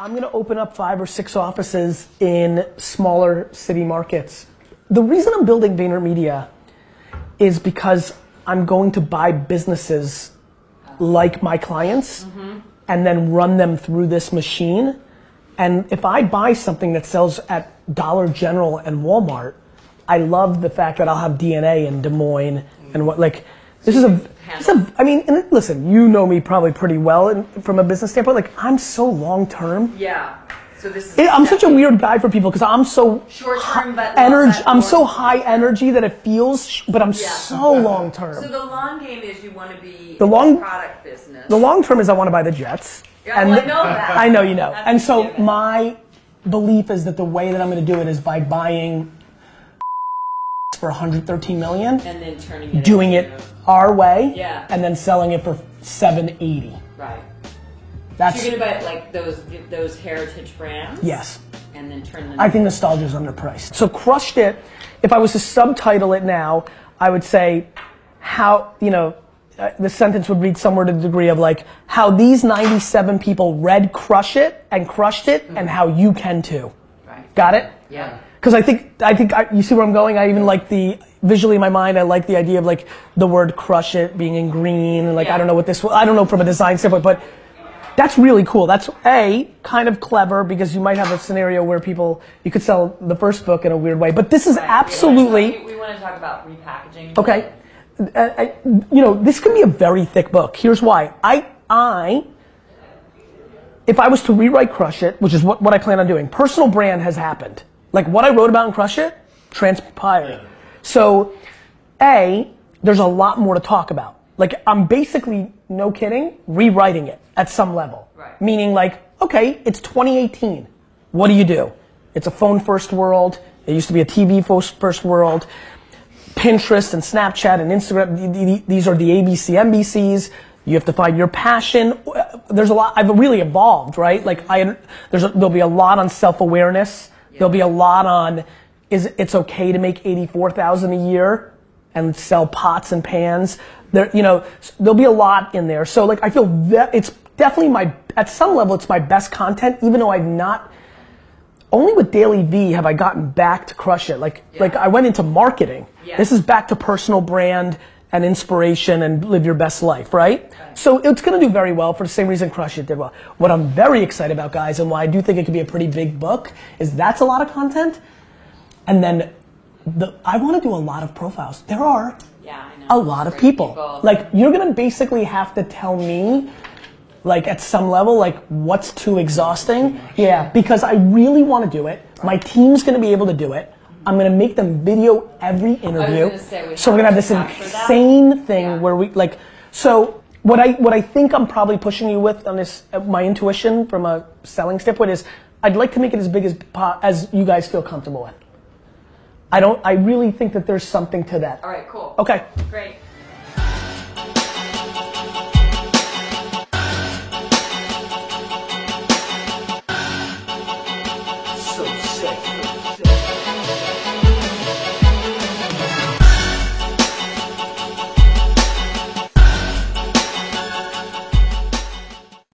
I'm gonna open up five or six offices in smaller city markets. The reason I'm building VaynerMedia is because I'm going to buy businesses like my clients mm-hmm. and then run them through this machine. And if I buy something that sells at Dollar General and Walmart, I love the fact that I'll have DNA in Des Moines and what like this is a, this is a I mean and listen you know me probably pretty well in, from a business standpoint like I'm so long term Yeah. So this is. it, I'm such a weird guy for people because I'm so Short term, but energy. I'm so high energy that it feels, sh- but I'm Yeah. so long term. So the long game is you want to be The in long- product business. the long term is I want to buy the Jets. Yeah, well, I know that. I know you know. That's and so my belief is that the way that I'm going to do it is by buying for 113 million, and then turning it. doing it our way, Yeah. and then selling it for 780. Right. That's You're gonna buy like those those heritage brands. yes. And then turn them. I think nostalgia is underpriced. So crushed it. If I was to subtitle it now, I would say how you know uh, the sentence would read somewhere to the degree of like how these 97 people read crush it and crushed it and how you can too. Right. Got it? Yeah. Because I think I think I, you see where I'm going. I even like the visually in my mind. I like the idea of like the word crush it being in green and like I don't know what this. I don't know from a design standpoint, but that's really cool. That's a kind of clever because you might have a scenario where people you could sell the first book in a weird way, but this is Right. absolutely We, we want to talk about repackaging. okay. Uh, I, you know, this can be a very thick book. Here's why. I I if I was to rewrite Crush It, which is what, what I plan on doing, personal brand has happened. Like what I wrote about in Crush It transpired. So, A, there's a lot more to talk about. Like I'm basically, no kidding, rewriting it at some level. Right. Meaning like, okay, it's 2018. What do you do? It's a phone first world. It used to be a TV first world. Pinterest and Snapchat and Instagram, th- th- these are the ABC, NBCs. You have to find your passion. There's a lot, I've really evolved, right? Like I, there's a, there'll be a lot on self-awareness. There'll be a lot on, is it's okay to make 84,000 a year and sell pots and pans. There, you know, there'll be a lot in there. So like I feel that it's definitely my, at some level it's my best content, even though I've not, only with DailyVee have I gotten back to crush it. Like, like I went into marketing. Yeah. This is back to personal brand and inspiration and live your best life, right? So it's gonna do very well for the same reason Crush It did well. What I'm very excited about, guys, and why I do think it could be a pretty big book, is that's a lot of content. And then the, I wanna do a lot of profiles. There are Yeah, I know. a lot of Great people. Like you're gonna basically have to tell me, like at some level, like what's too exhausting. Yeah, because I really want to do it. My team's gonna be able to do it. I'm gonna make them video every interview. say, so we're gonna have this have to capture that. insane thing Yeah. where we like. So what I what I think I'm probably pushing you with on this, uh, my intuition from a selling standpoint is, I'd like to make it as big as as you guys feel comfortable with. I don't. I really think that there's something to that. All right, cool. Okay. Great.